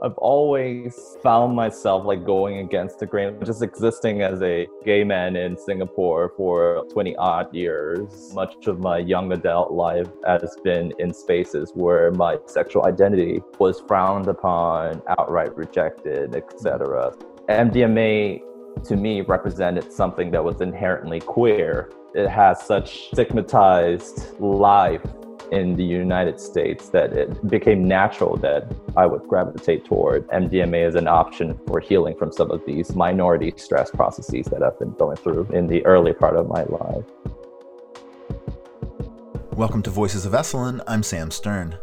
I've always found myself like going against the grain, just existing as a gay man in Singapore for 20 odd years. Much of my young adult life has been in spaces where my sexual identity was frowned upon, outright rejected, etc. MDMA to me represented something that was inherently queer. It has such stigmatized life in the United States that it became natural that I would gravitate toward MDMA as an option for healing from some of these minority stress processes that I've been going through in the early part of my life. Welcome to Voices of Esalen. I'm Sam Stern.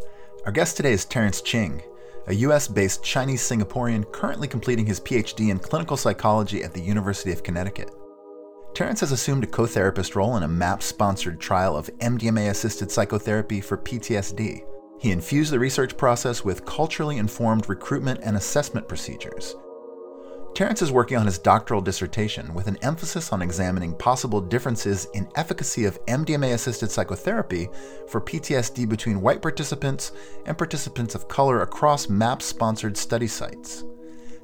Our guest today is Terence Ching, a US based Chinese Singaporean currently completing his PhD in clinical psychology at the University of Connecticut. Terence has assumed a co therapist role in a MAPS sponsored trial of MDMA assisted psychotherapy for PTSD. He infused the research process with culturally informed recruitment and assessment procedures. Terence is working on his doctoral dissertation with an emphasis on examining possible differences in efficacy of MDMA assisted psychotherapy for PTSD between white participants and participants of color across MAPS sponsored study sites.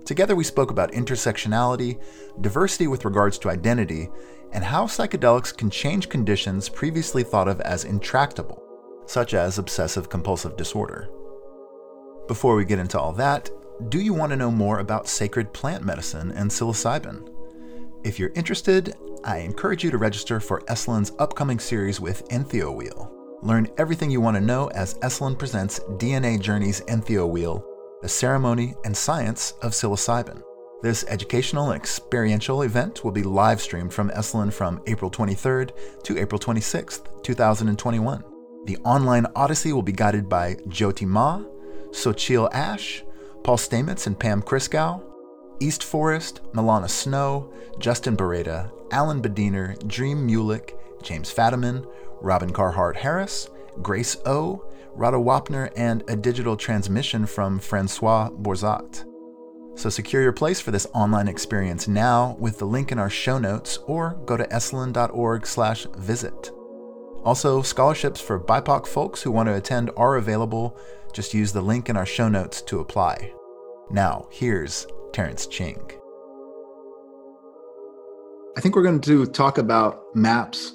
Together, we spoke about intersectionality, diversity with regards to identity, and how psychedelics can change conditions previously thought of as intractable, such as obsessive compulsive disorder. Before we get into all that, do you want to know more about sacred plant medicine and psilocybin? If you're interested, I encourage you to register for Esalen's upcoming series with Entheo Wheel. Learn everything you want to know as Esalen presents DNA Journeys Entheo Wheel the ceremony and science of psilocybin. This educational and experiential event will be live streamed from Esalen from April 23rd to April 26th, 2021. The online odyssey will be guided by Jyoti Ma, Sochil Ash, Paul Stamets and Pam Christgau, East Forest, Milana Snow, Justin Beretta, Alan Bediner, Dream Mulick, James Fadiman, Robin Carhart Harris, Grace O, Rada Wapner, and a digital transmission from Francois Borzat. So secure your place for this online experience now with the link in our show notes or go to esalen.org slash visit. Also, scholarships for BIPOC folks who want to attend are available. Just use the link in our show notes to apply. Now, here's Terence Ching. I think we're going to talk about MAPS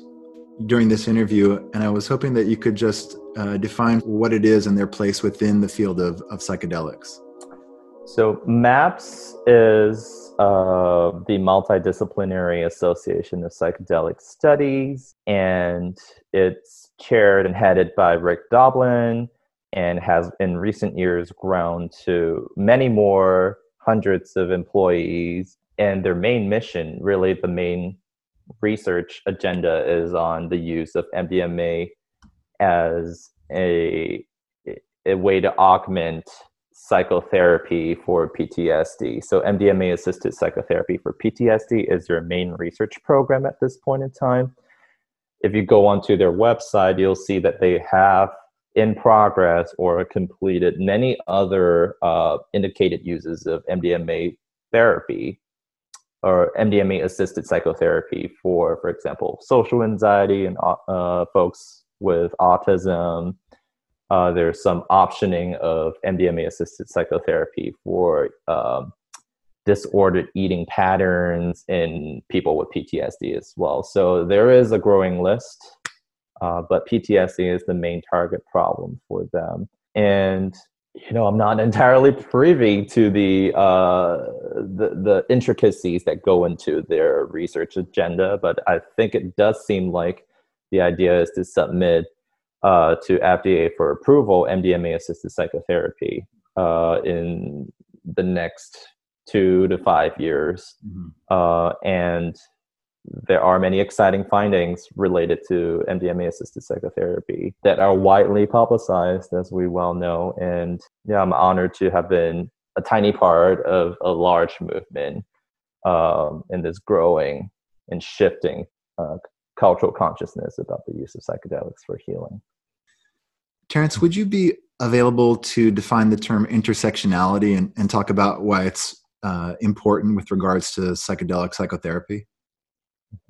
during this interview, and I was hoping that you could just uh, define what it is and their place within the field of, of psychedelics. So, MAPS is uh, the Multidisciplinary Association of Psychedelic Studies, and it's chaired and headed by Rick Doblin and has in recent years grown to many more hundreds of employees. And their main mission, really the main research agenda, is on the use of MDMA as a a way to augment psychotherapy for PTSD. So MDMA assisted psychotherapy for PTSD is their main research program at this point in time. If you go onto their website, you'll see that they have in progress or completed many other uh, indicated uses of MDMA therapy or MDMA assisted psychotherapy for, for example, social anxiety and uh, folks with autism. Uh, there's some optioning of MDMA assisted psychotherapy for um, disordered eating patterns in people with PTSD as well. So there is a growing list, uh, but PTSD is the main target problem for them. And you know, I'm not entirely privy to the, uh, the the intricacies that go into their research agenda, but I think it does seem like the idea is to submit uh, to FDA for approval MDMA assisted psychotherapy uh, in the next two to five years. Mm-hmm. Uh, and there are many exciting findings related to MDMA assisted psychotherapy that are widely publicized, as we well know. And yeah, I'm honored to have been a tiny part of a large movement um, in this growing and shifting uh, cultural consciousness about the use of psychedelics for healing. Terence, would you be available to define the term intersectionality and, and talk about why it's uh, important with regards to psychedelic psychotherapy?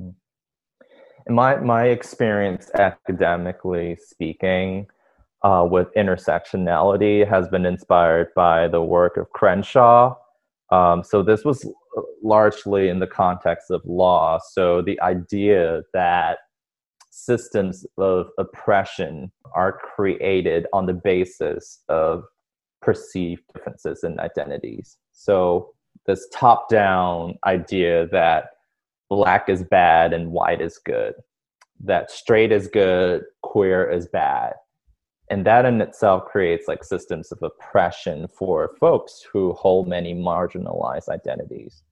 Mm-hmm. My, my experience academically speaking, uh, with intersectionality has been inspired by the work of Crenshaw. Um, so this was largely in the context of law. So the idea that systems of oppression are created on the basis of perceived differences in identities. So this top down idea that black is bad and white is good, that straight is good, queer is bad. And that in itself creates like systems of oppression for folks who hold many marginalized identities.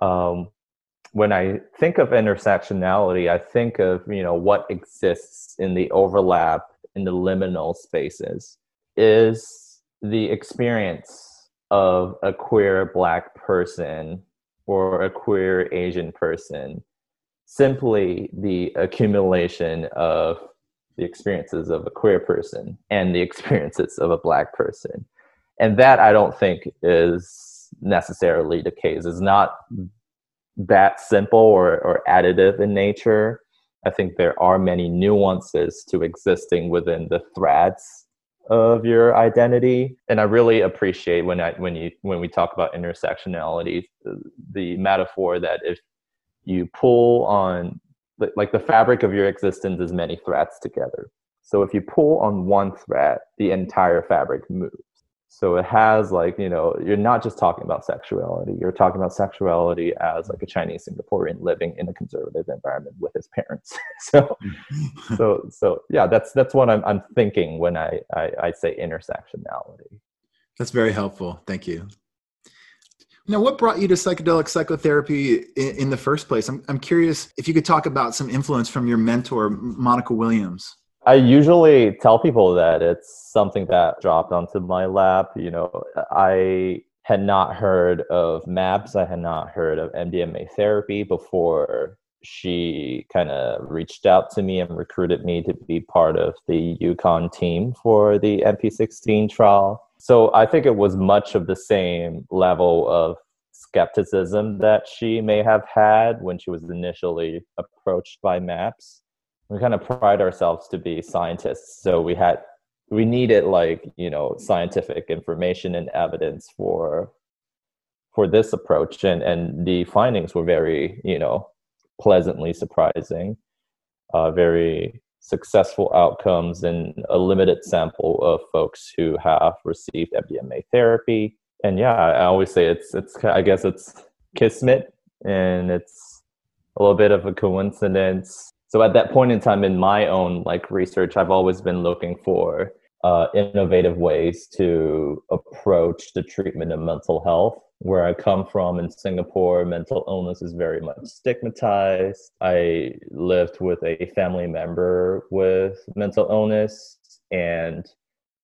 Um, when I think of intersectionality, I think of you know what exists in the overlap in the liminal spaces is the experience of a queer black person or a queer Asian person simply the accumulation of the experiences of a queer person and the experiences of a black person. And that I don't think is necessarily the case. It's not that simple or, or additive in nature. I think there are many nuances to existing within the threads of your identity. And I really appreciate when I when you when we talk about intersectionality, the, the metaphor that if you pull on like the fabric of your existence is many threads together. So if you pull on one thread, the entire fabric moves. So it has like, you know, you're not just talking about sexuality, you're talking about sexuality as like a Chinese Singaporean living in a conservative environment with his parents. so so so yeah, that's that's what I'm I'm thinking when I, I, I say intersectionality. That's very helpful. Thank you. Now, what brought you to psychedelic psychotherapy in, in, the first place? I'm, I'm curious if you could talk about some influence from your mentor, Monica Williams. I usually tell people that it's something that dropped onto my lap. You know, I had not heard of MAPS, I had not heard of MDMA therapy before she kind of reached out to me and recruited me to be part of the UConn team for the MP16 trial so I think it was much of the same level of skepticism that she may have had when she was initially approached by MAPS. We kind of pride ourselves to be scientists, so we had we needed like you know scientific information and evidence for for this approach, and and the findings were very you know pleasantly surprising, uh, very successful outcomes in a limited sample of folks who have received MDMA therapy. And yeah, I always say it's it's I guess it's kismet and it's a little bit of a coincidence. So at that point in time in my own like research, I've always been looking for uh, innovative ways to approach the treatment of mental health where I come from in Singapore, mental illness is very much stigmatized. I lived with a family member with mental illness, and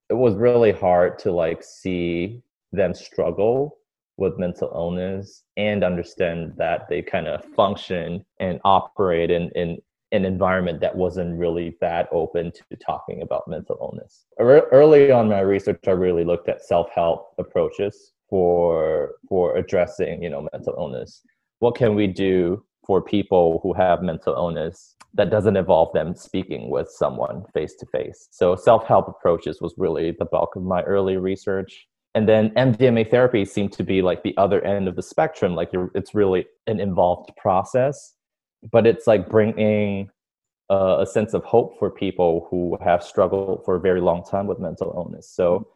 it was really hard to like see them struggle with mental illness and understand that they kind of function and operate in, in an environment that wasn't really that open to talking about mental illness. Early on my research, I really looked at self-help approaches for for addressing you know mental illness. What can we do for people who have mental illness that doesn't involve them speaking with someone face to face so self-help approaches was really the bulk of my early research. And then mdma therapy seemed to be like the other end of the spectrum. Like it's really an involved process but it's like bringing uh, a sense of hope for people who have struggled for a very long time with mental illness. So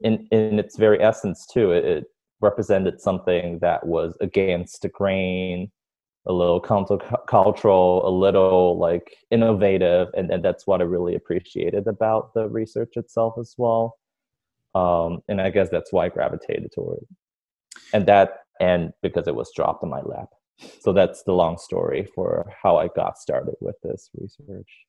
in in its very essence too it, it represented something that was against the grain a little countercultural a little like innovative and, and that's what i really appreciated about the research itself as well. Um, and i guess that's why i gravitated toward it. And that and because it was dropped in my lap so that's the long story for how i got started with this research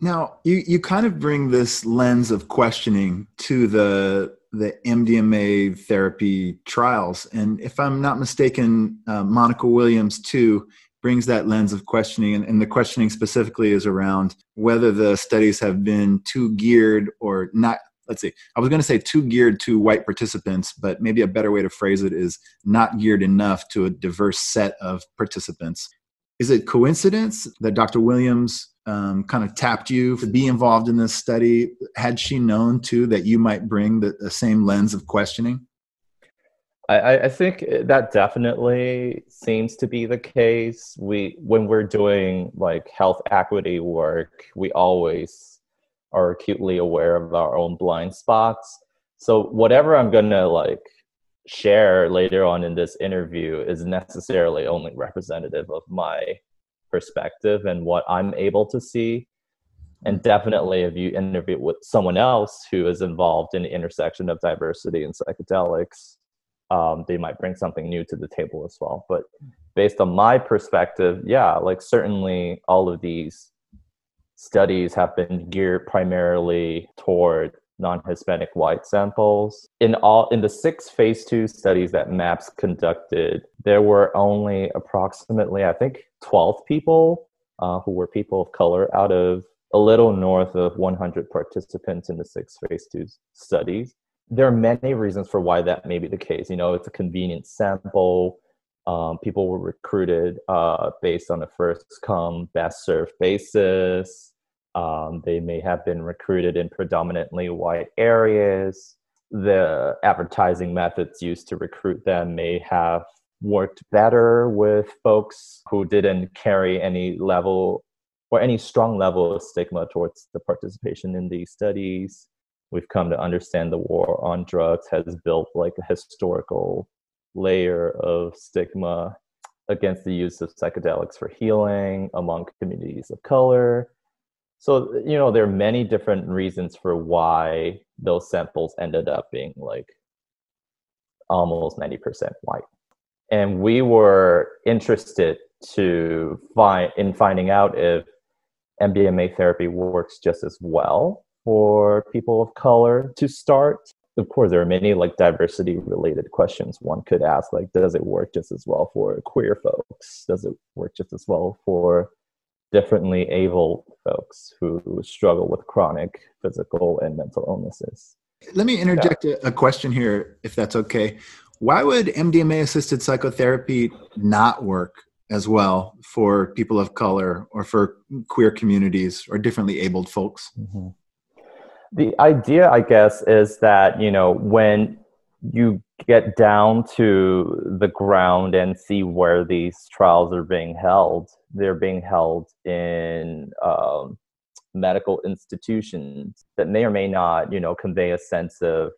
now, you, you kind of bring this lens of questioning to the the MDMA therapy trials, and if I'm not mistaken, uh, Monica Williams too brings that lens of questioning, and, and the questioning specifically is around whether the studies have been too geared or not. Let's see, I was going to say too geared to white participants, but maybe a better way to phrase it is not geared enough to a diverse set of participants is it coincidence that Dr. Williams um, kind of tapped you to be involved in this study? Had she known too that you might bring the, the same lens of questioning? I, I, think that definitely seems to be the case. We when we're doing like health equity work, we always are acutely aware of our own blind spots. So whatever I'm gonna like share later on in this interview is necessarily only representative of my perspective and what I'm able to see. And definitely, if you interview with someone else who is involved in the intersection of diversity and psychedelics, um, they might bring something new to the table as well. But based on my perspective, yeah, like certainly all of these studies have been geared primarily toward non-Hispanic white samples. In all in the six phase two studies that MAPS conducted, there were only approximately, I think, 12 people uh, who were people of color out of a little north of 100 participants in the six phase two studies. There are many reasons for why that may be the case. You know, it's a convenient sample. Um, people were recruited uh, based on a first come, best served basis um, they may have been recruited in predominantly white areas. The advertising methods used to recruit them may have worked better with folks who didn't carry any level or any strong level of stigma towards the participation in these studies. We've come to understand the war on drugs has built like a historical layer of stigma against the use of psychedelics for healing among communities of color so you know there are many different reasons for why those samples ended up being like almost 90% white and we were interested to find in finding out if MDMA therapy works just as well for people of color to start. Of course, there are many like diversity related questions one could ask, like, does it work just as well for queer folks? Does it work just as well for differently able folks who struggle with chronic physical and mental illnesses. Let me interject yeah. a question here, if that's okay. Why would MDMA assisted psychotherapy not work as well for people of color or for queer communities or differently abled folks? Mm-hmm. The idea, I guess, is that, you know, when you get down to the ground and see where these trials are being held, they're being held in um, medical institutions that may or may not, you know, convey a sense of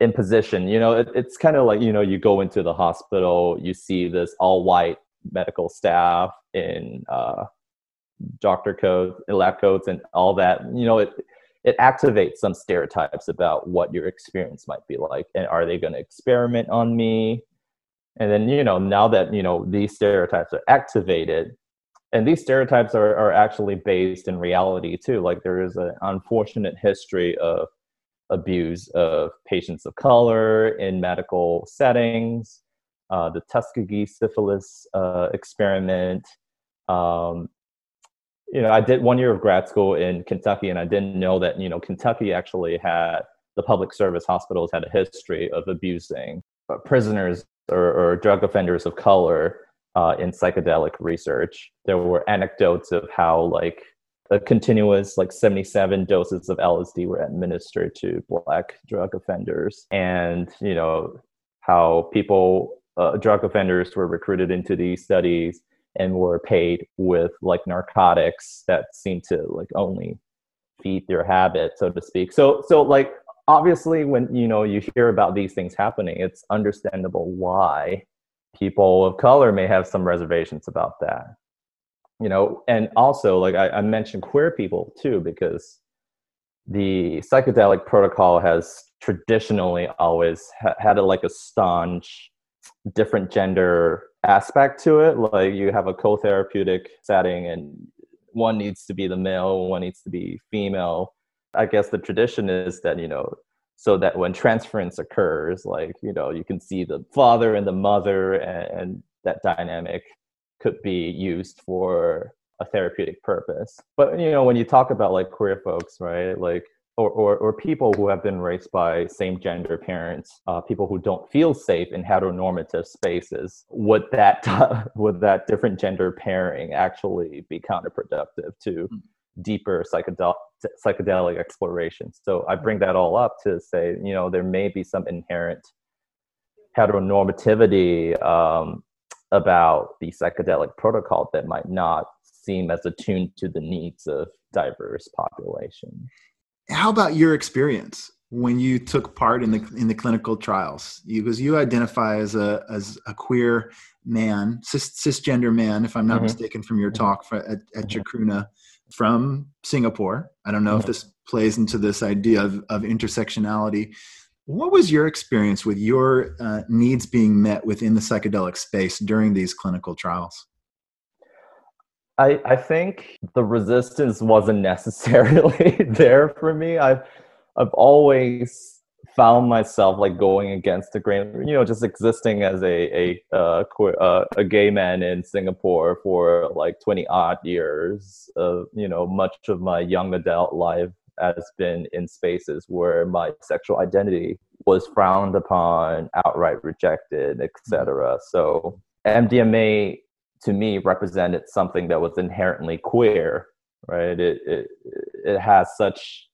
imposition. You know, it, it's kind of like you know, you go into the hospital, you see this all-white medical staff in uh, doctor coats, lab coats, and all that. You know, it it activates some stereotypes about what your experience might be like, and are they going to experiment on me? And then you know, now that you know these stereotypes are activated, and these stereotypes are, are actually based in reality too like there is an unfortunate history of abuse of patients of color in medical settings uh, the tuskegee syphilis uh, experiment um, you know i did one year of grad school in kentucky and i didn't know that you know kentucky actually had the public service hospitals had a history of abusing uh, prisoners or, or drug offenders of color uh, in psychedelic research. There were anecdotes of how like a continuous like 77 doses of LSD were administered to black drug offenders, and you know how people uh, drug offenders were recruited into these studies and were paid with like narcotics that seemed to like only feed their habit so to speak. So so like obviously when you know you hear about these things happening it's understandable why people of color may have some reservations about that. You know and also like I, I, mentioned queer people too because the psychedelic protocol has traditionally always ha- had a, like a staunch different gender aspect to it like you have a co-therapeutic setting and one needs to be the male one needs to be female. I guess the tradition is that you know so that when transference occurs like you know you can see the father and the mother and, and that dynamic could be used for a therapeutic purpose. But you know when you talk about like queer folks right like or, or, or, people who have been raised by same gender parents, uh, people who don't feel safe in heteronormative spaces, would that would that different gender pairing actually be counterproductive to mm. deeper psychedel- psychedelic exploration? So I bring that all up to say, you know, there may be some inherent heteronormativity um, about the psychedelic protocol that might not seem as attuned to the needs of diverse populations. How about your experience when you took part in the in the clinical trials? Because you, you identify as a as a queer man, cis, cisgender man, if I'm not mm-hmm. mistaken, from your mm-hmm. talk for, at, at mm-hmm. From Singapore. I don't know mm-hmm. if this plays into this idea of, of intersectionality. What was your experience with your uh, needs being met within the psychedelic space during these clinical trials? I, I think the resistance wasn't necessarily there for me. I've I've always found myself like going against the grain, you know, just existing as a a uh, uh, a gay man in Singapore for like twenty odd years. Uh, you know, much of my young adult life has been in spaces where my sexual identity was frowned upon, outright rejected, etc. So MDMA to me represented something that was inherently queer right? It it, it has such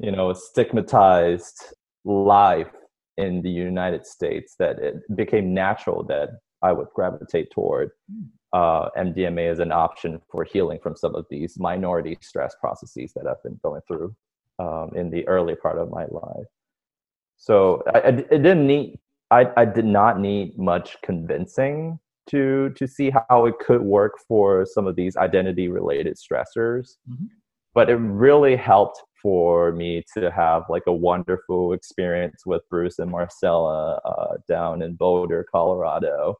you know a stigmatized life in the united states that it became natural that i would gravitate toward uh, mdma as an option for healing from some of these minority stress processes that i've been going through um, in the early part of my life. So I, I, didn't need I, I did not need much convincing to to see how it could work for some of these identity related stressors. Mm-hmm. but it really helped for me to have like a wonderful experience with bruce and marcela uh, down in boulder colorado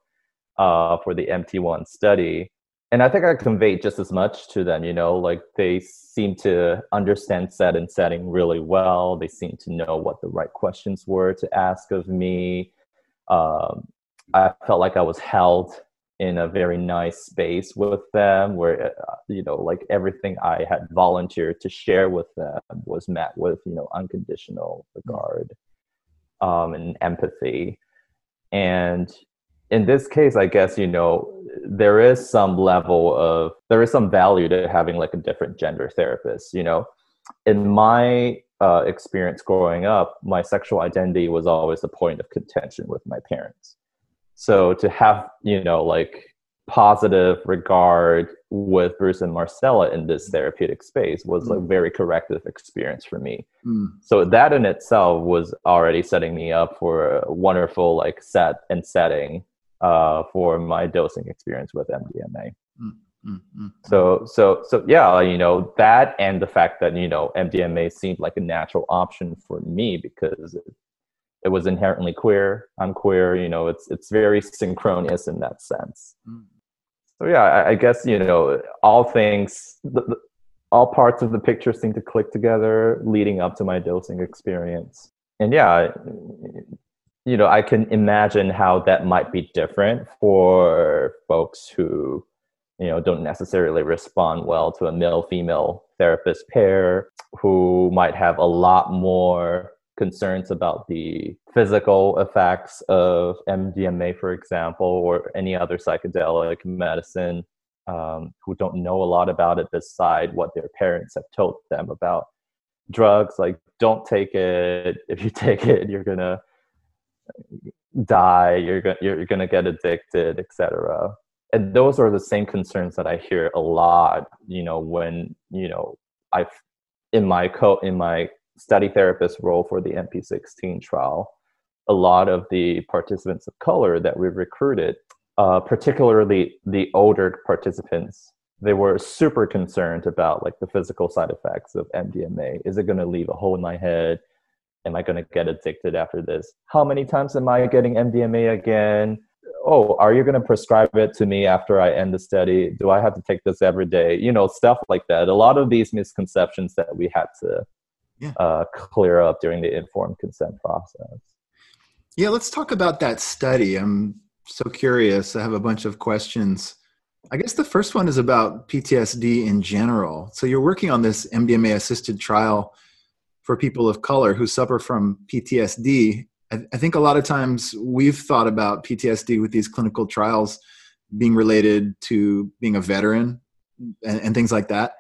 uh, for the mt1 study. And i think i conveyed just as much to them you know like they seem to understand set and setting really well. They seem to know what the right questions were to ask of me. Um, I felt like I was held in a very nice space with them where uh, you know like everything i had volunteered to share with them was met with you know unconditional regard um, and empathy. And in this case i guess you know there is some level of there is some value to having like a different gender therapist you know? In my uh, experience growing up my sexual identity was always a point of contention with my parents so to have you know like positive regard with bruce and marcela in this therapeutic space was mm. a very corrective experience for me mm. so that in itself was already setting me up for a wonderful like set and setting uh, for my dosing experience with mdma mm. mm, mm. So, so, so, yeah, you know that, and the fact that you know MDMA seemed like a natural option for me because it was inherently queer. I'm queer. You know, it's it's very synchronous in that sense. Mm. So yeah, I, I, guess you know all things, the, the, all parts of the picture seem to click together, leading up to my dosing experience. And yeah, you know, I can imagine how that might be different for folks who you know don't necessarily respond well to a male female therapist pair who might have a lot more concerns about the physical effects of MDMA, for example, or any other psychedelic medicine, um, who don't know a lot about it beside what their parents have told them about drugs. Like, don't take it. If you take it, you're gonna die. You're gonna you're gonna get addicted, etc. And those are the same concerns that I hear a lot. You know, when you know I've in my co in my study therapist role for the MP16 trial, a lot of the participants of color that we recruited, uh, particularly the older participants, they were super concerned about like the physical side effects of MDMA. Is it going to leave a hole in my head? Am I going to get addicted after this? How many times am I getting MDMA again? Oh, are you going to prescribe it to me after I end the study? Do I have to take this every day? You know, stuff like that. A lot of these misconceptions that we had to yeah. uh, clear up during the informed consent process. Yeah, let's talk about that study. I'm so curious. I have a bunch of questions. I guess the first one is about PTSD in general. So you're working on this MDMA assisted trial for people of color who suffer from PTSD, I, I think a lot of times we've thought about PTSD with these clinical trials being related to being a veteran and, and things like that.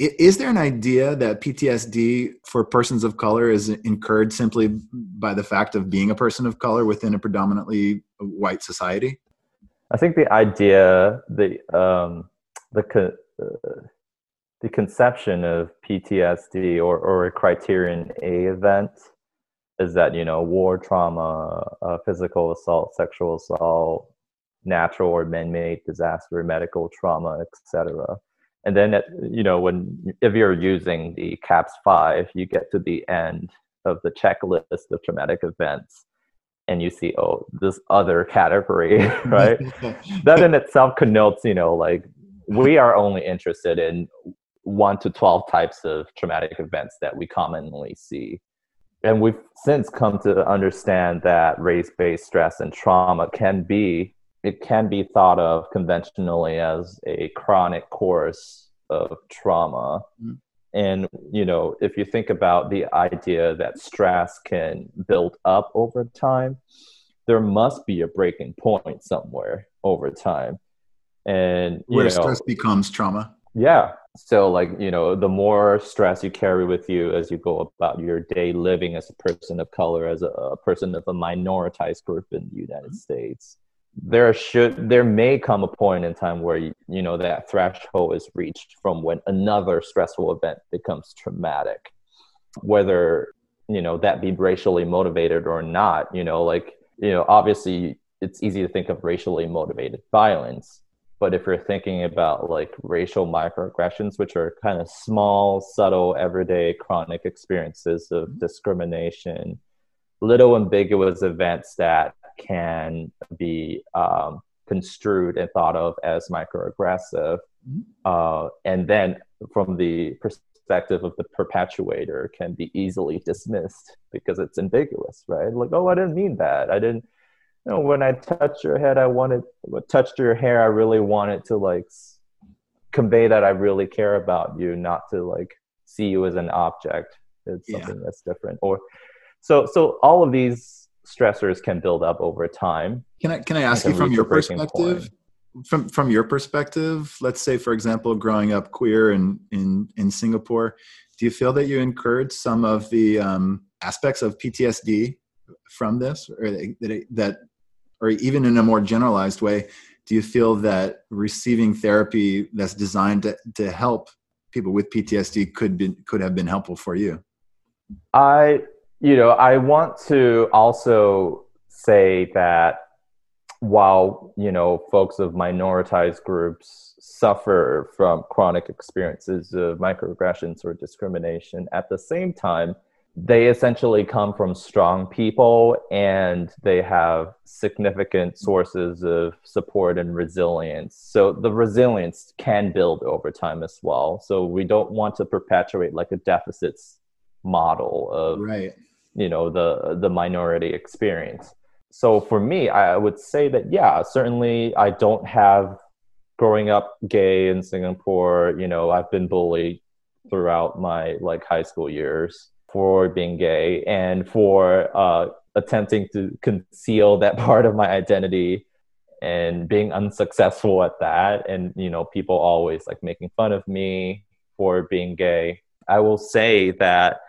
Is there an idea that PTSD for persons of color is incurred simply by the fact of being a person of color within a predominantly white society? I think the idea, the um, the uh, the conception of PTSD or, or a criterion A event is that you know war trauma, uh, physical assault, sexual assault, natural or man-made disaster, medical trauma, etc. And then at, you know when if you're using the CAPS five, you get to the end of the checklist of traumatic events and you see oh this other category right that in itself connotes you know like we are only interested in 1 to 12 types of traumatic events that we commonly see. And we've since come to understand that race based stress and trauma can be, it can be thought of conventionally as a chronic course of trauma. Mm. And, you know, if you think about the idea that stress can build up over time, there must be a breaking point somewhere over time. And, where know, stress becomes trauma. Yeah, so like you know the more stress you carry with you as you go about your day living as a person of color as a, a person of a minoritized group in the united mm-hmm. states there should there may come a point in time where you, you know that threshold is reached from when another stressful event becomes traumatic. Whether you know that be racially motivated or not you know like you know obviously it's easy to think of racially motivated violence but if you're thinking about like racial microaggressions, which are kind of small, subtle, everyday, chronic experiences of discrimination, little ambiguous events that can be um, construed and thought of as microaggressive. Mm-hmm. Uh, and then from the perspective of the perpetuator can be easily dismissed because it's ambiguous, right? Like, oh, I didn't mean that. I didn't you know, when I touched your head, I wanted touched your hair. I really wanted to like convey that I really care about you, not to like see you as an object. It's something yeah. that's different. Or so so all of these stressors can build up over time. Can I can I ask you from your perspective? Point. From from your perspective, let's say for example, growing up queer in in in Singapore, do you feel that you incurred some of the um, aspects of PTSD from this, or that that or even in a more generalized way, do you feel that receiving therapy that's designed to, to help people with PTSD could be could have been helpful for you? I you know, I want to also say that while, you know, folks of minoritized groups suffer from chronic experiences of microaggressions or discrimination, at the same time, they essentially come from strong people and they have significant sources of support and resilience. So the resilience can build over time as well. So we don't want to perpetuate like a deficits model of right. You know the the minority experience. So for me, I would say that yeah, certainly I don't have growing up gay in Singapore, you know, I've been bullied throughout my like high school years for being gay and for uh, attempting to conceal that part of my identity and being unsuccessful at that and you know people always like making fun of me for being gay i will say that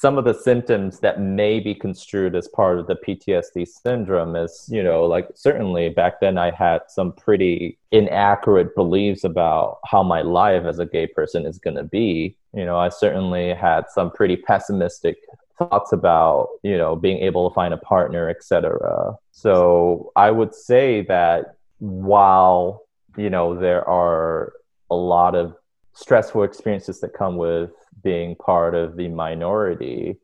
some of the symptoms that may be construed as part of the PTSD syndrome is, you know, like certainly back then I had some pretty inaccurate beliefs about how my life as a gay person is going to be. You know, I certainly had some pretty pessimistic thoughts about, you know, being able to find a partner, etc. So I would say that while, you know, there are a lot of stressful experiences that come with being part of the minority,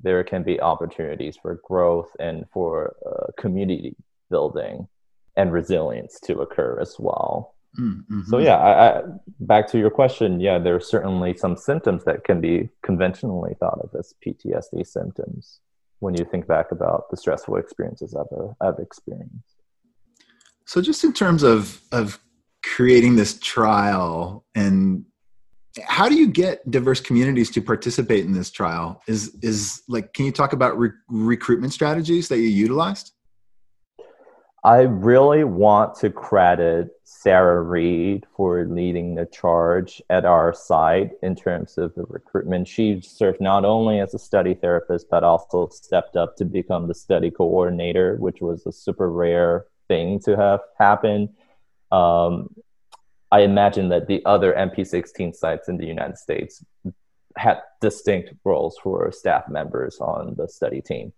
there can be opportunities for growth and for uh, community building and resilience to occur as well. Mm-hmm. So yeah, I, I, back to your question. Yeah, there are certainly some symptoms that can be conventionally thought of as PTSD symptoms when you think back about the stressful experiences I've, uh, I've experienced. So just in terms of of creating this trial and how do you get diverse communities to participate in this trial? Is is like can you talk about re- recruitment strategies that you utilized? I really want to credit sarah reed for leading the charge at our site in terms of the recruitment. She served not only as a study therapist but also stepped up to become the study coordinator which was a super rare thing to have happen. Um, I imagine that the other MP16 sites in the United States had distinct roles for staff members on the study team.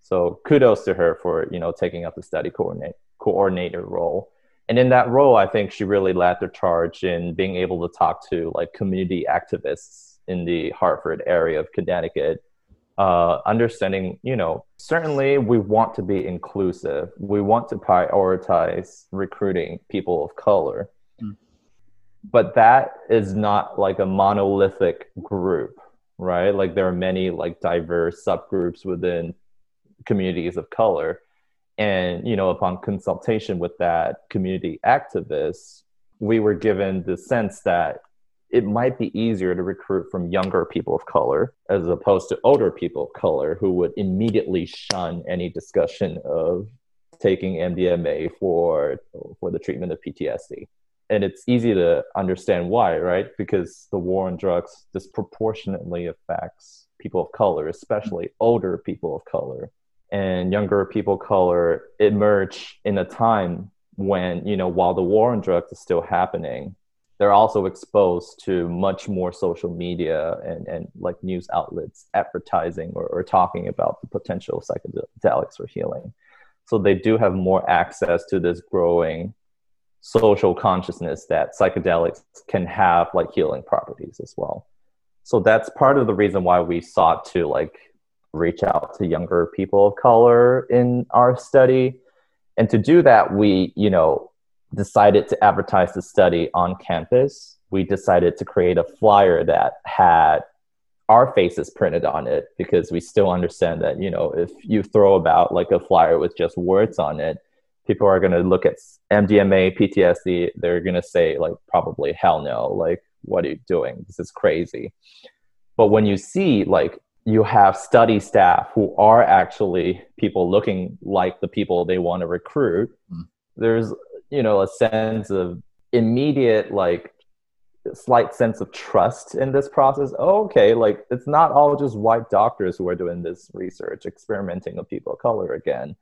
So kudos to her for you know taking up the study coordinate, coordinator role. And in that role, I think she really led the charge in being able to talk to like community activists in the Hartford area of Connecticut, uh, understanding, you know, certainly we want to be inclusive. We want to prioritize recruiting people of color but that is not like a monolithic group right? Like there are many like diverse subgroups within communities of color. And you know upon consultation with that community activists we were given the sense that it might be easier to recruit from younger people of color as opposed to older people of color who would immediately shun any discussion of taking MDMA for for the treatment of PTSD and it's easy to understand why, right? Because the war on drugs disproportionately affects people of color, especially older people of color. And younger people of color emerge in a time when, you know, while the war on drugs is still happening, they're also exposed to much more social media and, and like news outlets advertising or, or talking about the potential psychedelics for healing. So they do have more access to this growing social consciousness that psychedelics can have like healing properties as well. So that's part of the reason why we sought to like reach out to younger people of color in our study. And to do that, we, you know, decided to advertise the study on campus. We decided to create a flyer that had our faces printed on it because we still understand that, you know, if you throw about like a flyer with just words on it, people are going to look at MDMA, PTSD, they're going to say, like, probably hell no. Like, what are you doing? This is crazy. But when you see, like, you have study staff who are actually people looking like the people they want to recruit, mm. there's, you know, a sense of immediate, like, slight sense of trust in this process. Oh, okay, like it's not all just white doctors who are doing this research, experimenting with people of color again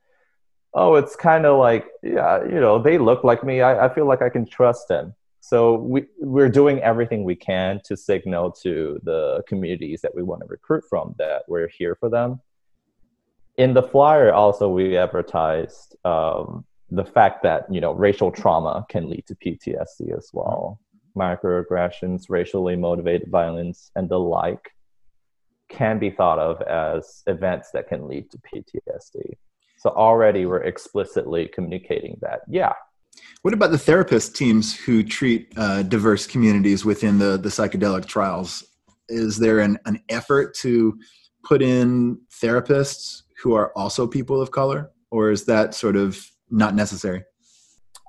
oh, it's kind of like, yeah, you know, they look like me. I, I feel like I can trust them. So we, we're doing everything we can to signal to the communities that we want to recruit from that we're here for them. In the flyer, also, we advertised um, the fact that, you know, racial trauma can lead to PTSD as well. Microaggressions, racially motivated violence, and the like can be thought of as events that can lead to PTSD. So already we're explicitly communicating that. Yeah. What about the therapist teams who treat uh, diverse communities within the, the psychedelic trials? Is there an, an effort to put in therapists who are also people of color, or is that sort of not necessary?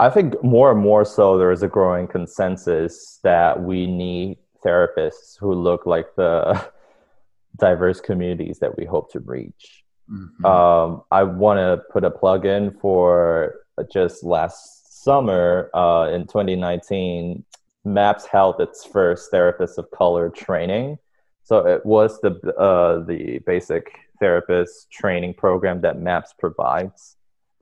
I think more and more so, there is a growing consensus that we need therapists who look like the diverse communities that we hope to reach. Mm-hmm. Um, I want to put a plug in for just last summer uh, in 2019. MAPS held its first therapist of color training. So it was the uh, the basic therapist training program that MAPS provides.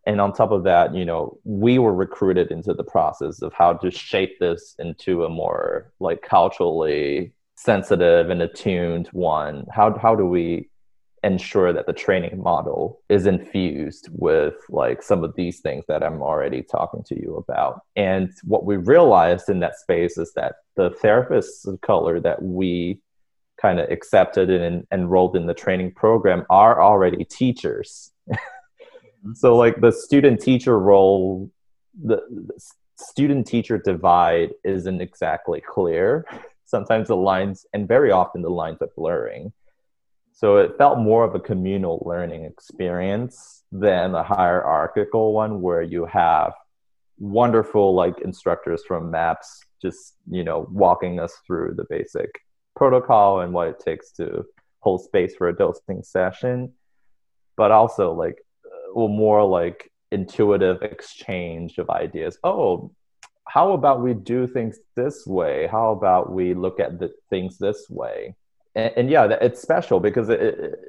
And on top of that, you know, we were recruited into the process of how to shape this into a more like culturally sensitive and attuned one. How how do we ensure that the training model is infused with like some of these things that I'm already talking to you about. And what we realized in that space is that the therapists of color that we kind of accepted and enrolled in the training program are already teachers. Mm-hmm. so like the student teacher role the, the student teacher divide isn't exactly clear. Sometimes the lines and very often the lines are blurring so it felt more of a communal learning experience than a hierarchical one where you have wonderful like instructors from MAPS just you know walking us through the basic protocol and what it takes to hold space for a dosing session, but also like uh, well more like intuitive exchange of ideas. Oh, how about we do things this way? How about we look at the things this way? And, and yeah, it's special because it,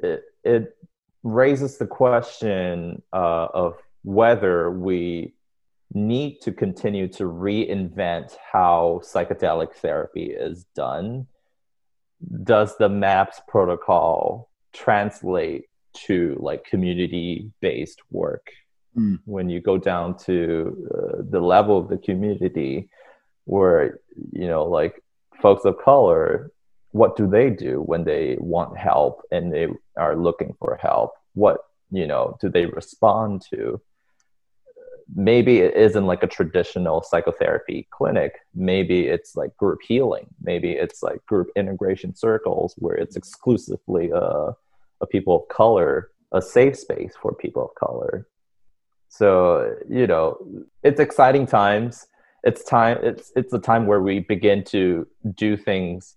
it, it raises the question uh, of whether we need to continue to reinvent how psychedelic therapy is done. Does the MAPS protocol translate to like community based work? mm. when you go down to uh, the level of the community where you know like folks of color what do they do when they want help and they are looking for help what you know do they respond to maybe it isn't like a traditional psychotherapy clinic maybe it's like group healing maybe it's like group integration circles where it's exclusively uh, a people of color a safe space for people of color so you know, it's exciting times. It's time. It's it's a time where we begin to do things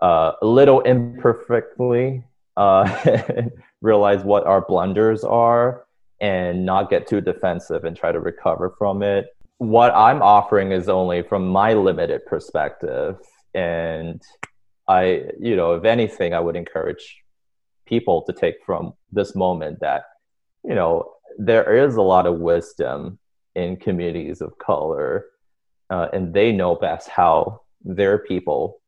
uh, a little imperfectly, uh, realize what our blunders are, and not get too defensive and try to recover from it. What I'm offering is only from my limited perspective, and I, you know, if anything, I would encourage people to take from this moment that, you know, there is a lot of wisdom in communities of color, uh, and they know best how their people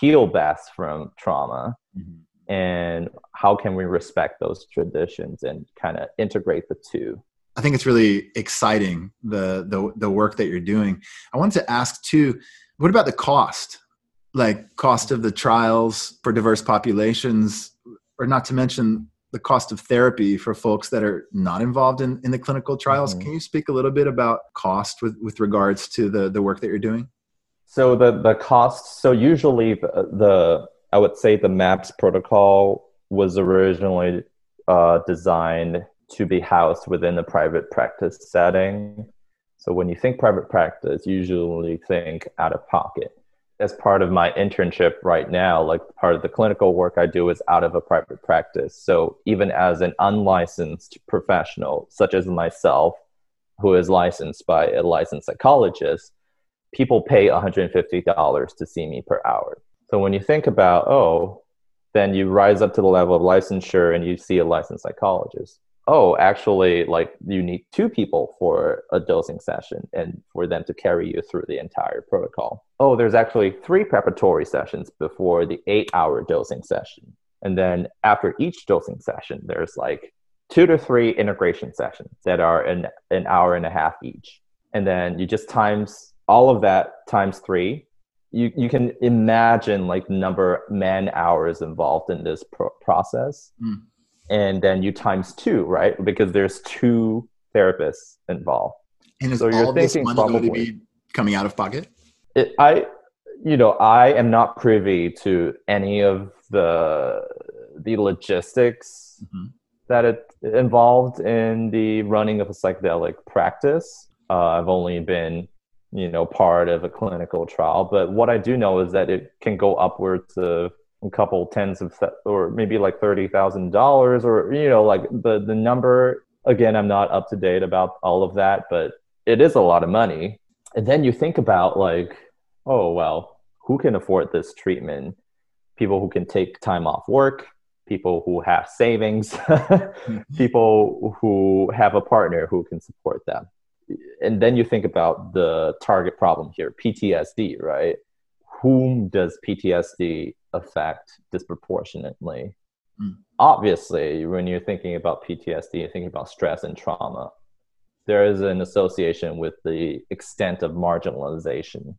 heal best from trauma. Mm-hmm. And how can we respect those traditions and kind of integrate the two? I think it's really exciting the, the the work that you're doing. I wanted to ask too, what about the cost? Like cost of the trials for diverse populations, or not to mention the cost of therapy for folks that are not involved in, in the clinical trials. Mm-hmm. Can you speak a little bit about cost with, with regards to the, the work that you're doing? So the, the cost, so usually the, the I would say the MAPS protocol was originally uh, designed to be housed within a private practice setting. So when you think private practice, usually think out of pocket as part of my internship right now, like part of the clinical work I do is out of a private practice. So even as an unlicensed professional, such as myself, who is licensed by a licensed psychologist, people pay $150 to see me per hour. So when you think about, oh, then you rise up to the level of licensure and you see a licensed psychologist oh, actually, like you need two people for a dosing session and for them to carry you through the entire protocol. Oh, there's actually three preparatory sessions before the eight hour dosing session. And then after each dosing session, there's like two to three integration sessions that are an, an hour and a half each. And then you just times all of that times three. You, you can imagine like number man hours involved in this pro- process. Mm and then you times two, right? Because there's two therapists involved. And is so all you're this money probably, going to be coming out of pocket? It, I, you know, I am not privy to any of the the logistics mm-hmm. that it involved in the running of a psychedelic practice. Uh, I've only been, you know, part of a clinical trial, but what I do know is that it can go upwards of a couple tens of or maybe like thirty thousand dollars or you know like the the number again i'm not up to date about all of that but it is a lot of money. And then you think about like oh well who can afford this treatment? People who can take time off work people who have savings hmm. people who have a partner who can support them and then you think about the target problem here ptsd right whom does ptsd affect disproportionately. Mm. Obviously, when you're thinking about PTSD, you're thinking about stress and trauma. There is an association with the extent of marginalization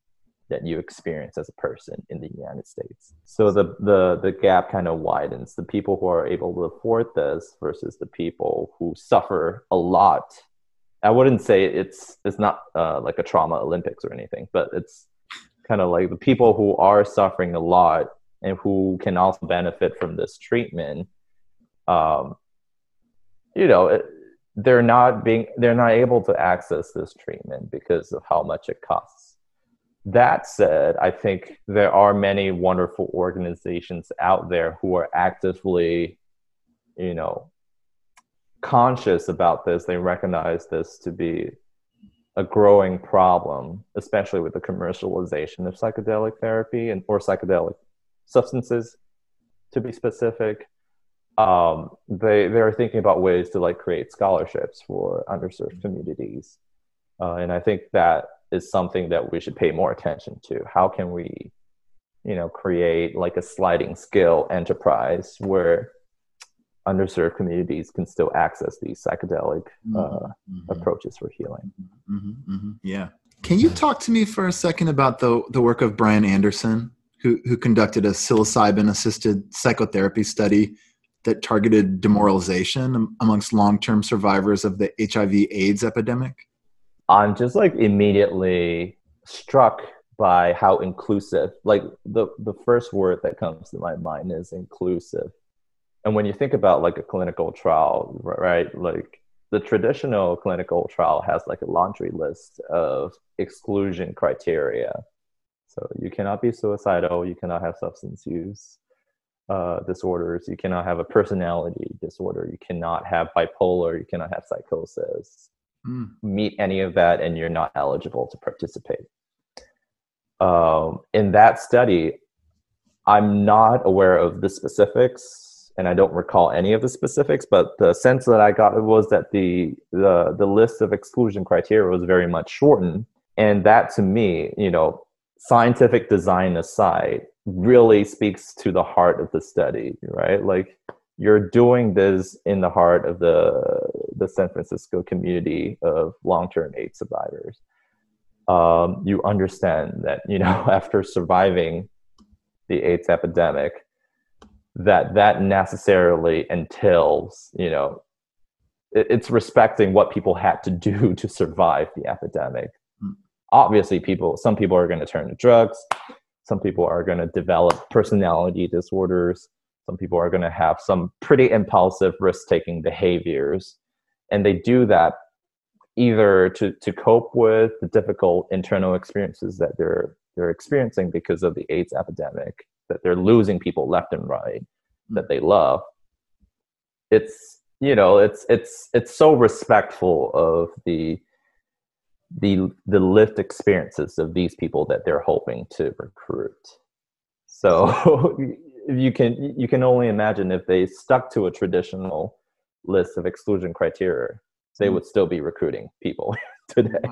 that you experience as a person in the United States. So the the the gap kind of widens. The people who are able to afford this versus the people who suffer a lot. I wouldn't say it's it's not uh, like a trauma Olympics or anything, but it's kind of like the people who are suffering a lot and who can also benefit from this treatment um, you know they're not being they're not able to access this treatment because of how much it costs. That said, I think there are many wonderful organizations out there who are actively, you know, conscious about this. They recognize this to be a growing problem, especially with the commercialization of psychedelic therapy and or psychedelic substances, to be specific. Um, they they're thinking about ways to like create scholarships for underserved communities, uh, and I think that is something that we should pay more attention to. How can we, you know, create like a sliding scale enterprise where underserved communities can still access these psychedelic mm-hmm. uh, mm-hmm. approaches for healing. Mm-hmm. mm-hmm. Yeah. Can you talk to me for a second about the, the work of Brian Anderson, who, who conducted a psilocybin assisted psychotherapy study that targeted demoralization amongst long term survivors of the HIV AIDS epidemic? I'm just like immediately struck by how inclusive, like the, the first word that comes to my mind is inclusive and when you think about like a clinical trial right like the traditional clinical trial has like a laundry list of exclusion criteria. So you cannot be suicidal you cannot have substance use uh, disorders you cannot have a personality disorder you cannot have bipolar you cannot have psychosis. Mm. meet any of that and you're not eligible to participate. Um, in that study i'm not aware of the specifics and I don't recall any of the specifics, but the sense that I got was that the the the list of exclusion criteria was very much shortened, and that to me, you know, scientific design aside, really speaks to the heart of the study, right? Like you're doing this in the heart of the the San Francisco community of long-term AIDS survivors. Um, you understand that you know after surviving the AIDS epidemic, that that necessarily entails you know it, it's respecting what people had to do to survive the epidemic. Mm. obviously people some people are going to turn to drugs. Some people are going to develop personality disorders. Some people are going to have some pretty impulsive risk-taking behaviors. And they do that either to, to cope with the difficult internal experiences that they're they're experiencing because of the AIDS epidemic that they're losing people left and right that they love. It's you know it's it's it's so respectful of the the the lived experiences of these people that they're hoping to recruit. So you can you can only imagine if they stuck to a traditional list of exclusion criteria they mm would still be recruiting people today.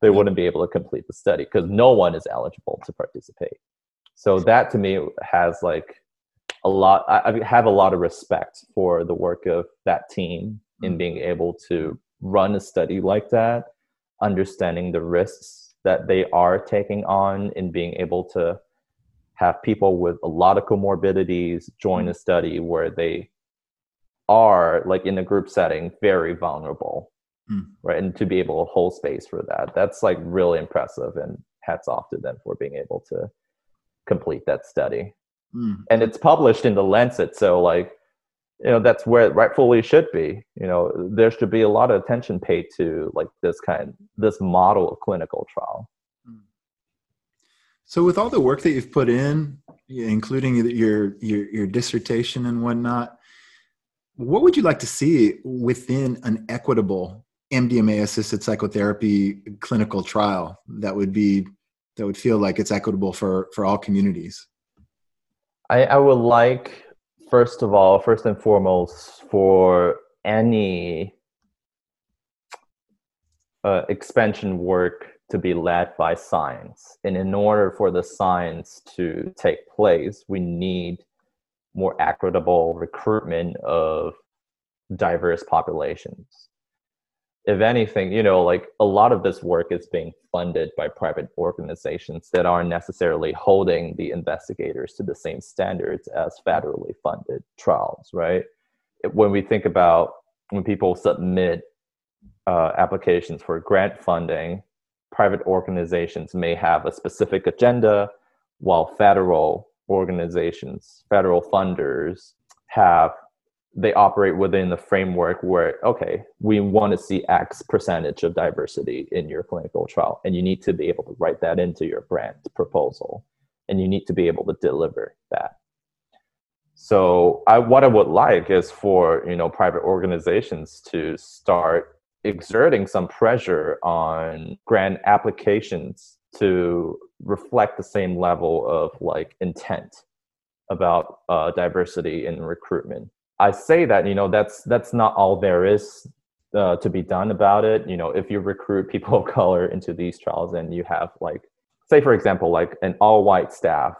They wouldn't be able to complete the study because no one is eligible to participate so that to me has like a lot I, have a lot of respect for the work of that team in mm. being able to run a study like that understanding the risks that they are taking on in being able to have people with a lot of comorbidities join mm. a study where they are like in a group setting very vulnerable mm. right and to be able to hold space for that that's like really impressive and hats off to them for being able to complete that study. Mm. And it's published in the Lancet, so like you know that's where it rightfully should be. You know, there should be a lot of attention paid to like this kind this model of clinical trial. Hmm. So with all the work that you've put in, including your your your dissertation and whatnot, what would you like to see within an equitable MDMA assisted psychotherapy clinical trial that would be that would feel like it's equitable for for all communities? I, I would like, first of all, first and foremost, for any uh, expansion work to be led by science. And in order for the science to take place, we need more equitable recruitment of diverse populations if anything, you know, like a lot of this work is being funded by private organizations that aren't necessarily holding the investigators to the same standards as federally funded trials, right? When we think about when people submit uh, applications for grant funding, private organizations may have a specific agenda, while federal organizations, federal funders have they operate within the framework where okay we want to see x percentage of diversity in your clinical trial and you need to be able to write that into your brand proposal and you need to be able to deliver that. So I, what i would like is for you know private organizations to start exerting some pressure on grant applications to reflect the same level of like intent about uh, diversity in recruitment I say that you know that's that's not all there is uh, to be done about it. You know, if you recruit people of color into these trials and you have like, say for example, like an all-white staff,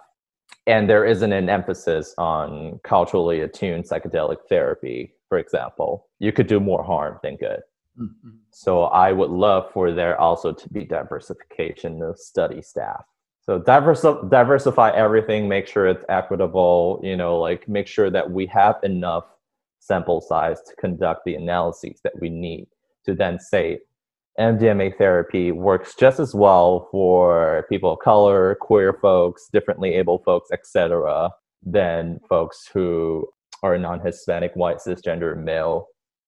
and there isn't an emphasis on culturally attuned psychedelic therapy, for example, you could do more harm than good. Mm-hmm. So I would love for there also to be diversification of study staff so diversi- diversify everything make sure it's equitable you know like make sure that we have enough sample size to conduct the analyses that we need to then say mdma therapy works just as well for people of color queer folks differently able folks etc than folks who are non-hispanic white cisgender male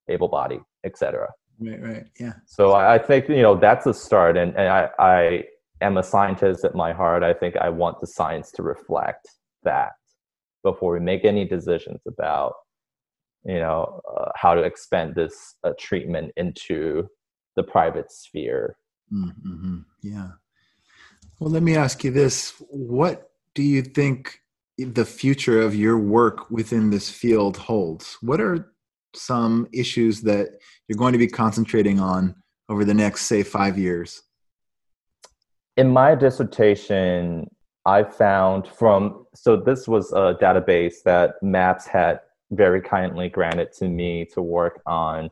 able-bodied etc right right. Yeah. So I, I think you know that's a start and, and I, I am a scientist at my heart, I think I want the science to reflect that before we make any decisions about, you know, uh, how to expand this uh, treatment into the private sphere. Mm-hmm. Yeah. Well, let me ask you this: What do you think the future of your work within this field holds? What are some issues that you're going to be concentrating on over the next, say, five years? In my dissertation, I found from so this was a database that MAPS had very kindly granted to me to work on,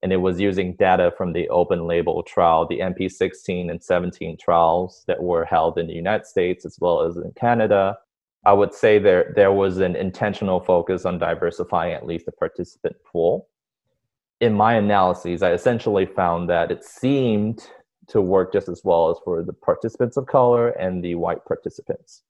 and it was using data from the open label trial, the MP16 and 17 trials that were held in the United States as well as in Canada. I would say there there was an intentional focus on diversifying at least the participant pool. In my analyses, I essentially found that it seemed to work just as well as for the participants of color and the white participants.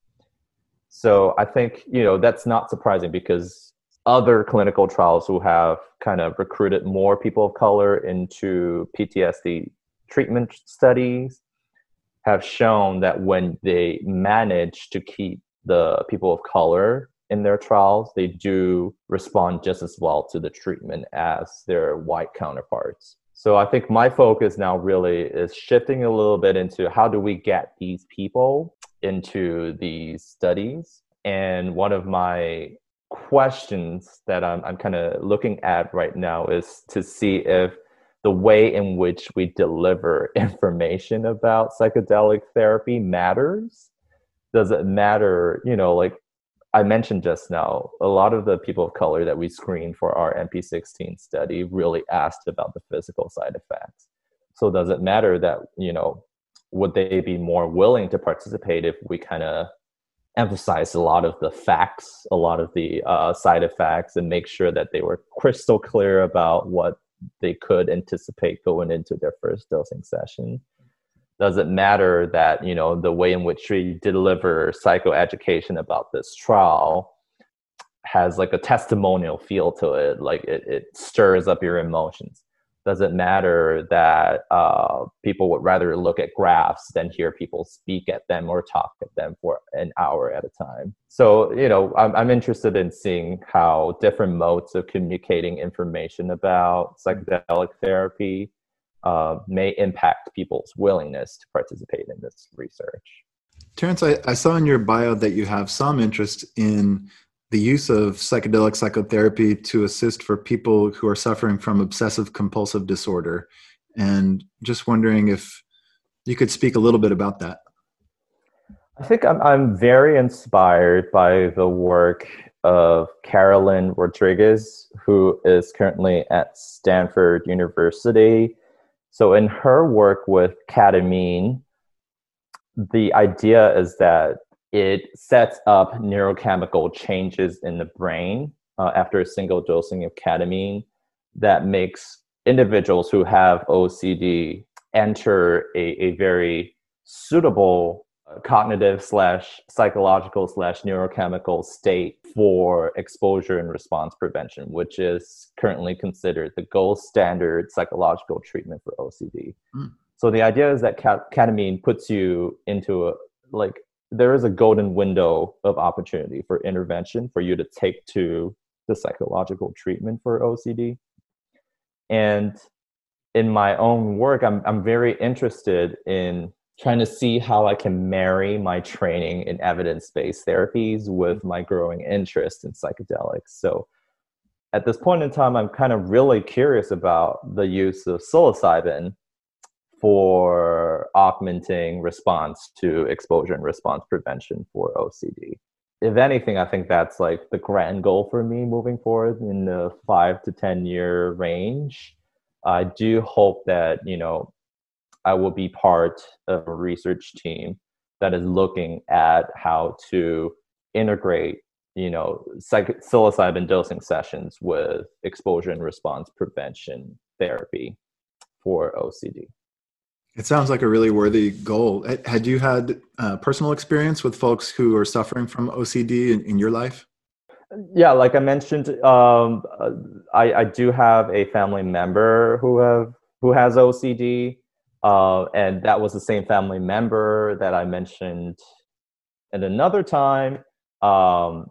So I think, you know, that's not surprising because other clinical trials who have kind of recruited more people of color into PTSD treatment studies have shown that when they manage to keep the people of color in their trials, they do respond just as well to the treatment as their white counterparts. So I think my focus now really is shifting a little bit into how do we get these people into these studies. And one of my questions that I'm, I'm kind of looking at right now is to see if the way in which we deliver information about psychedelic therapy matters. Does it matter, you know, like I mentioned just now, a lot of the people of color that we screened for our MP16 study really asked about the physical side effects. So does it matter that, you know, would they be more willing to participate if we kind of emphasize a lot of the facts, a lot of the uh, side effects, and make sure that they were crystal clear about what they could anticipate going into their first dosing session? Does it matter that you know the way in which we deliver psychoeducation about this trial has like a testimonial feel to it like it, it stirs up your emotions? Does it matter that uh, people would rather look at graphs than hear people speak at them or talk at them for an hour at a time? So you know i'm, I'm interested in seeing how different modes of communicating information about psychedelic therapy uh, may impact people's willingness to participate in this research. Terence, I, I, saw in your bio that you have some interest in the use of psychedelic psychotherapy to assist for people who are suffering from obsessive compulsive disorder. And just wondering if you could speak a little bit about that. I think I'm, I'm very inspired by the work of Carolyn Rodriguez, who is currently at Stanford University so in her work with ketamine, the idea is that it sets up neurochemical changes in the brain uh, after a single dosing of ketamine that makes individuals who have OCD enter a, a very suitable cognitive slash psychological slash neurochemical state for exposure and response prevention, which is currently considered the gold standard psychological treatment for OCD. Mm. So the idea is that ketamine puts you into a like there is a golden window of opportunity for intervention for you to take to the psychological treatment for OCD. And in my own work, I'm I'm very interested in trying to see how I can marry my training in evidence based therapies with my growing interest in psychedelics. So at this point in time, I'm kind of really curious about the use of psilocybin for augmenting response to exposure and response prevention for OCD. If anything, I think that's like the grand goal for me moving forward in the five to 10 year range. I do hope that, you know, I will be part of a research team that is looking at how to integrate, you know, psych- psilocybin dosing sessions with exposure and response prevention therapy for OCD. It sounds like a really worthy goal. Had you had uh, personal experience with folks who are suffering from OCD in, in your life? Yeah, like I mentioned, um, I, I do have a family member who have who has OCD, uh, and that was the same family member that I mentioned at another time, um,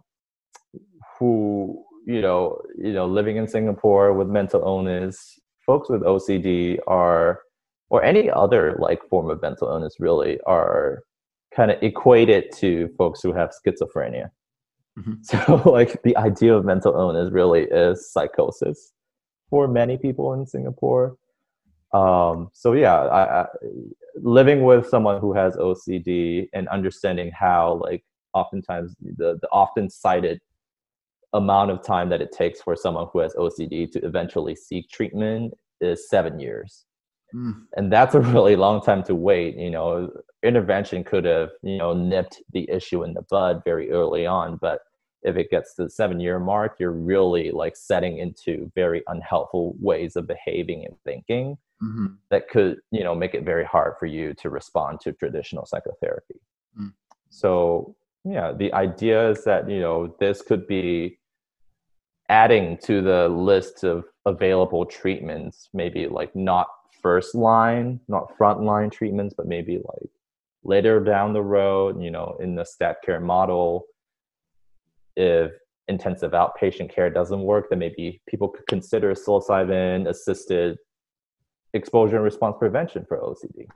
who you know, you know, living in Singapore with mental illness. Folks with OCD are or any other like form of mental illness really are kind of equated to folks who have schizophrenia. Mm-hmm. So like the idea of mental illness really is psychosis for many people in Singapore. Um, so yeah, I, I, living with someone who has OCD and understanding how like oftentimes the, the often cited amount of time that it takes for someone who has OCD to eventually seek treatment is seven years. Mm. And that's a really long time to wait. You know, intervention could have, you know, nipped the issue in the bud very early on. But if it gets to the seven year mark, you're really like setting into very unhelpful ways of behaving and thinking mm-hmm. that could, you know, make it very hard for you to respond to traditional psychotherapy. Mm. So, yeah, the idea is that, you know, this could be adding to the list of available treatments, maybe like not first line, not front line treatments, but maybe like later down the road, you know, in the stat care model, if intensive outpatient care doesn't work, then maybe people could consider psilocybin assisted exposure and response prevention for OCD.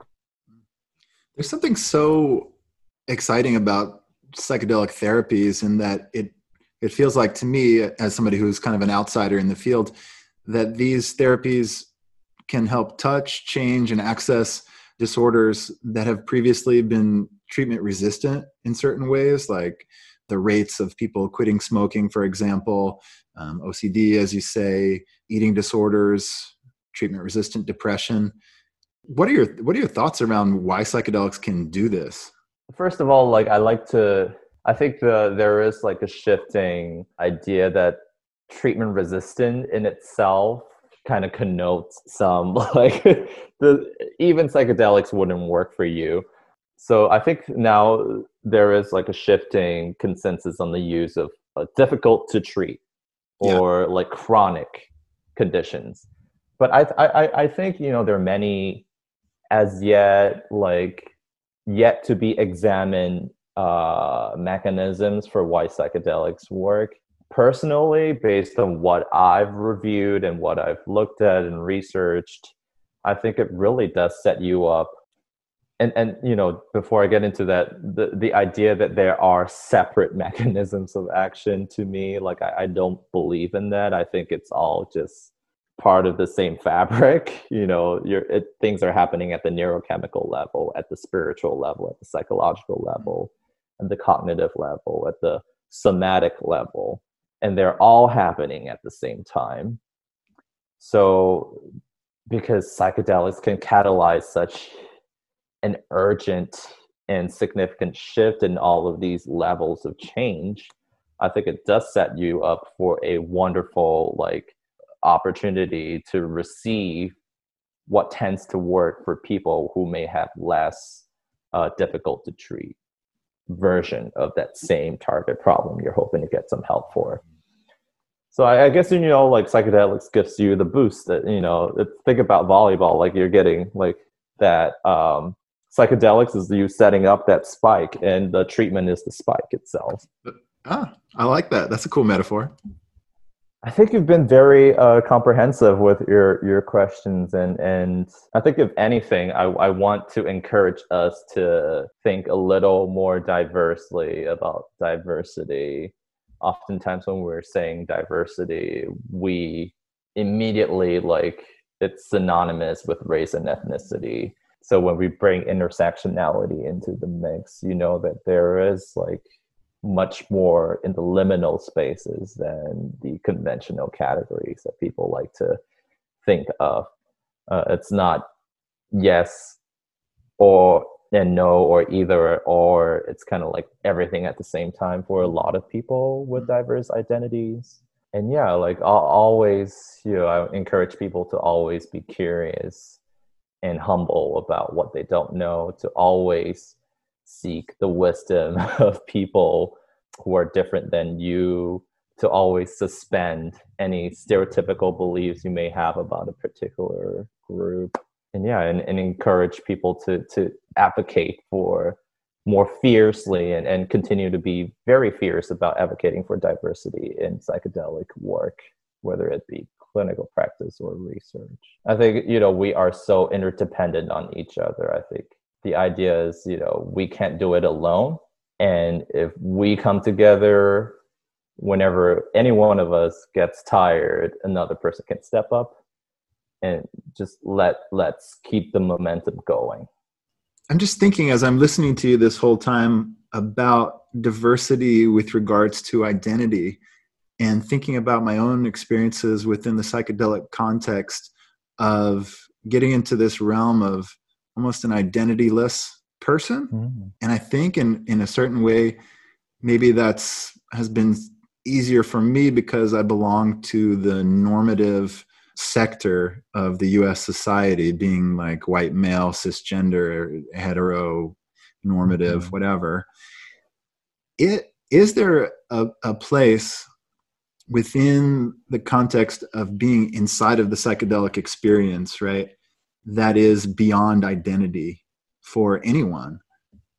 There's something so exciting about psychedelic therapies in that it it feels like to me as somebody who's kind of an outsider in the field that these therapies can help touch, change, and access disorders that have previously been treatment resistant in certain ways, like the rates of people quitting smoking, for example, um, OCD, as you say, eating disorders, treatment resistant depression. What are your what are your thoughts around why psychedelics can do this? First of all, like I like to I think the there is like a shifting idea that treatment resistant in itself kind of connotes some like the even psychedelics wouldn't work for you so i think now there is like a shifting consensus on the use of uh, difficult to treat or yeah. like chronic conditions but I, I i think you know there are many as yet like yet to be examined uh mechanisms for why psychedelics work personally, based on what I've reviewed and what I've looked at and researched, I think it really does set you up. And and you know, before I get into that, the the idea that there are separate mechanisms of action to me, like I, I don't believe in that. I think it's all just part of the same fabric. You know, your things are happening at the neurochemical level, at the spiritual level, at the psychological mm-hmm. level, at the cognitive level, at the somatic level and they're all happening at the same time. So, because psychedelics can catalyze such an urgent and significant shift in all of these levels of change, I think it does set you up for a wonderful like opportunity to receive what tends to work for people who may have less uh, difficult to treat version of that same target problem you're hoping to get some help for. So I, I guess you know, like psychedelics gives you the boost that you know. Think about volleyball, like you're getting like that. Um, psychedelics is you setting up that spike, and the treatment is the spike itself. Ah, I like that. That's a cool metaphor. I think you've been very uh, comprehensive with your your questions, and and I think if anything, I I want to encourage us to think a little more diversely about diversity. Oftentimes, when we're saying diversity, we immediately like it's synonymous with race and ethnicity. So when we bring intersectionality into the mix, you know that there is like much more in the liminal spaces than the conventional categories that people like to think of. Uh, it's not yes or and no or either or it's kind of like everything at the same time for a lot of people with diverse identities and yeah like I'll always you know i encourage people to always be curious and humble about what they don't know to always seek the wisdom of people who are different than you to always suspend any stereotypical beliefs you may have about a particular group. And yeah and, and encourage people to to advocate for more fiercely and, and continue to be very fierce about advocating for diversity in psychedelic work whether it be clinical practice or research. I think you know we are so interdependent on each other. I think the idea is you know we can't do it alone. And if we come together whenever any one of us gets tired another person can step up and just let let's keep the momentum going. I'm just thinking as i'm listening to you this whole time about diversity with regards to identity and thinking about my own experiences within the psychedelic context of getting into this realm of almost an identityless person mm-hmm. and i think in in a certain way maybe that's has been easier for me because i belong to the normative sector of the us society being like white male cisgender hetero normative mm-hmm. whatever it is there a, a place within the context of being inside of the psychedelic experience right that is beyond identity for anyone?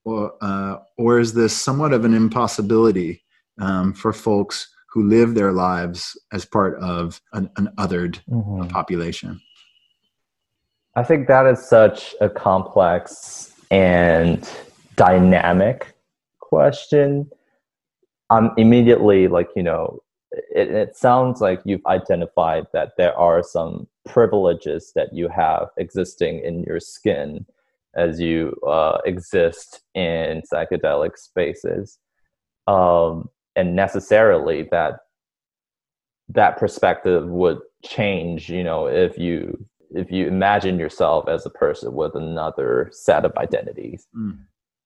Or, uh, or is this somewhat of an impossibility um, for folks who live their lives as part of an, an othered mm-hmm. population? I think that is such a complex and dynamic question. I'm immediately like, you know, it, it, sounds like you've identified that there are some privileges that you have existing in your skin as you uh, exist in psychedelic spaces um, and necessarily that that perspective would change you know if you if you imagine yourself as a person with another set of identities mm.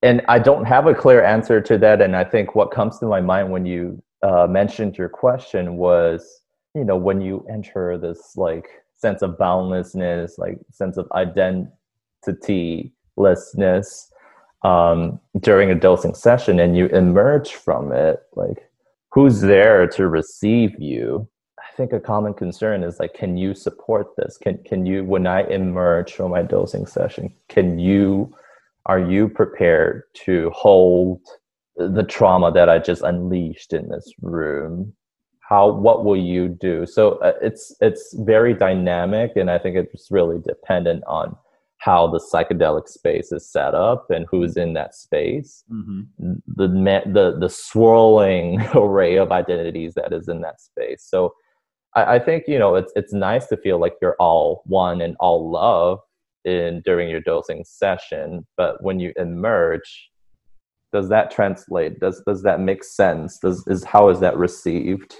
and i don't have a clear answer to that and i think what comes to my mind when you uh, mentioned your question was you know when you enter this like sense of boundlessness like sense of identity lessness um, during a dosing session and you emerge from it, like who's there to receive you? I think a common concern is like, can you support this? Can can you when I emerge from my dosing session, can you are you prepared to hold the trauma that I just unleashed in this room? How what will you do? So uh, it's it's very dynamic, and I think it's really dependent on how the psychedelic space is set up and who's in that space mm-hmm. the the the swirling array of identities that is in that space so I, I, think you know it's it's nice to feel like you're all one and all love in during your dosing session but when you emerge does that translate? Does does that make sense? Does is how is that received?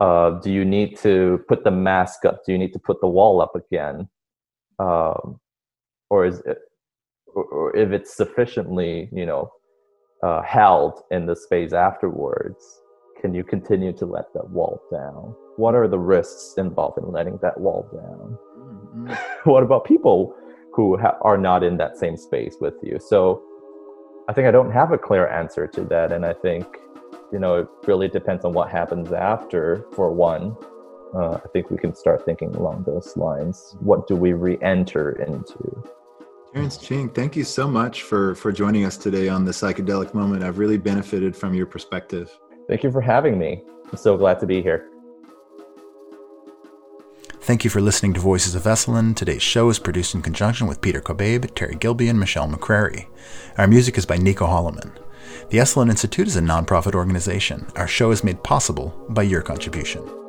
Uh, do you need to put the mask up? Do you need to put the wall up again? Um, or is it, or if it's sufficiently you know uh, held in the space afterwards can you continue to let that wall down? What are the risks involved in letting that wall down? Mm-hmm. what about people who ha- are not in that same space with you? So I think I don't have a clear answer to that. And I think, you know, it really depends on what happens after, for one. Uh, I think we can start thinking along those lines. What do we re enter into? Terence Ching, thank you so much for, for joining us today on the psychedelic moment. I've really benefited from your perspective. Thank you for having me. I'm so glad to be here. Thank you for listening to Voices of Esalen. Today's show is produced in conjunction with Peter Kobabe, Terry Gilby, and Michelle McCrary. Our music is by Nico Holloman. The Esalen Institute is a nonprofit organization. Our show is made possible by your contribution.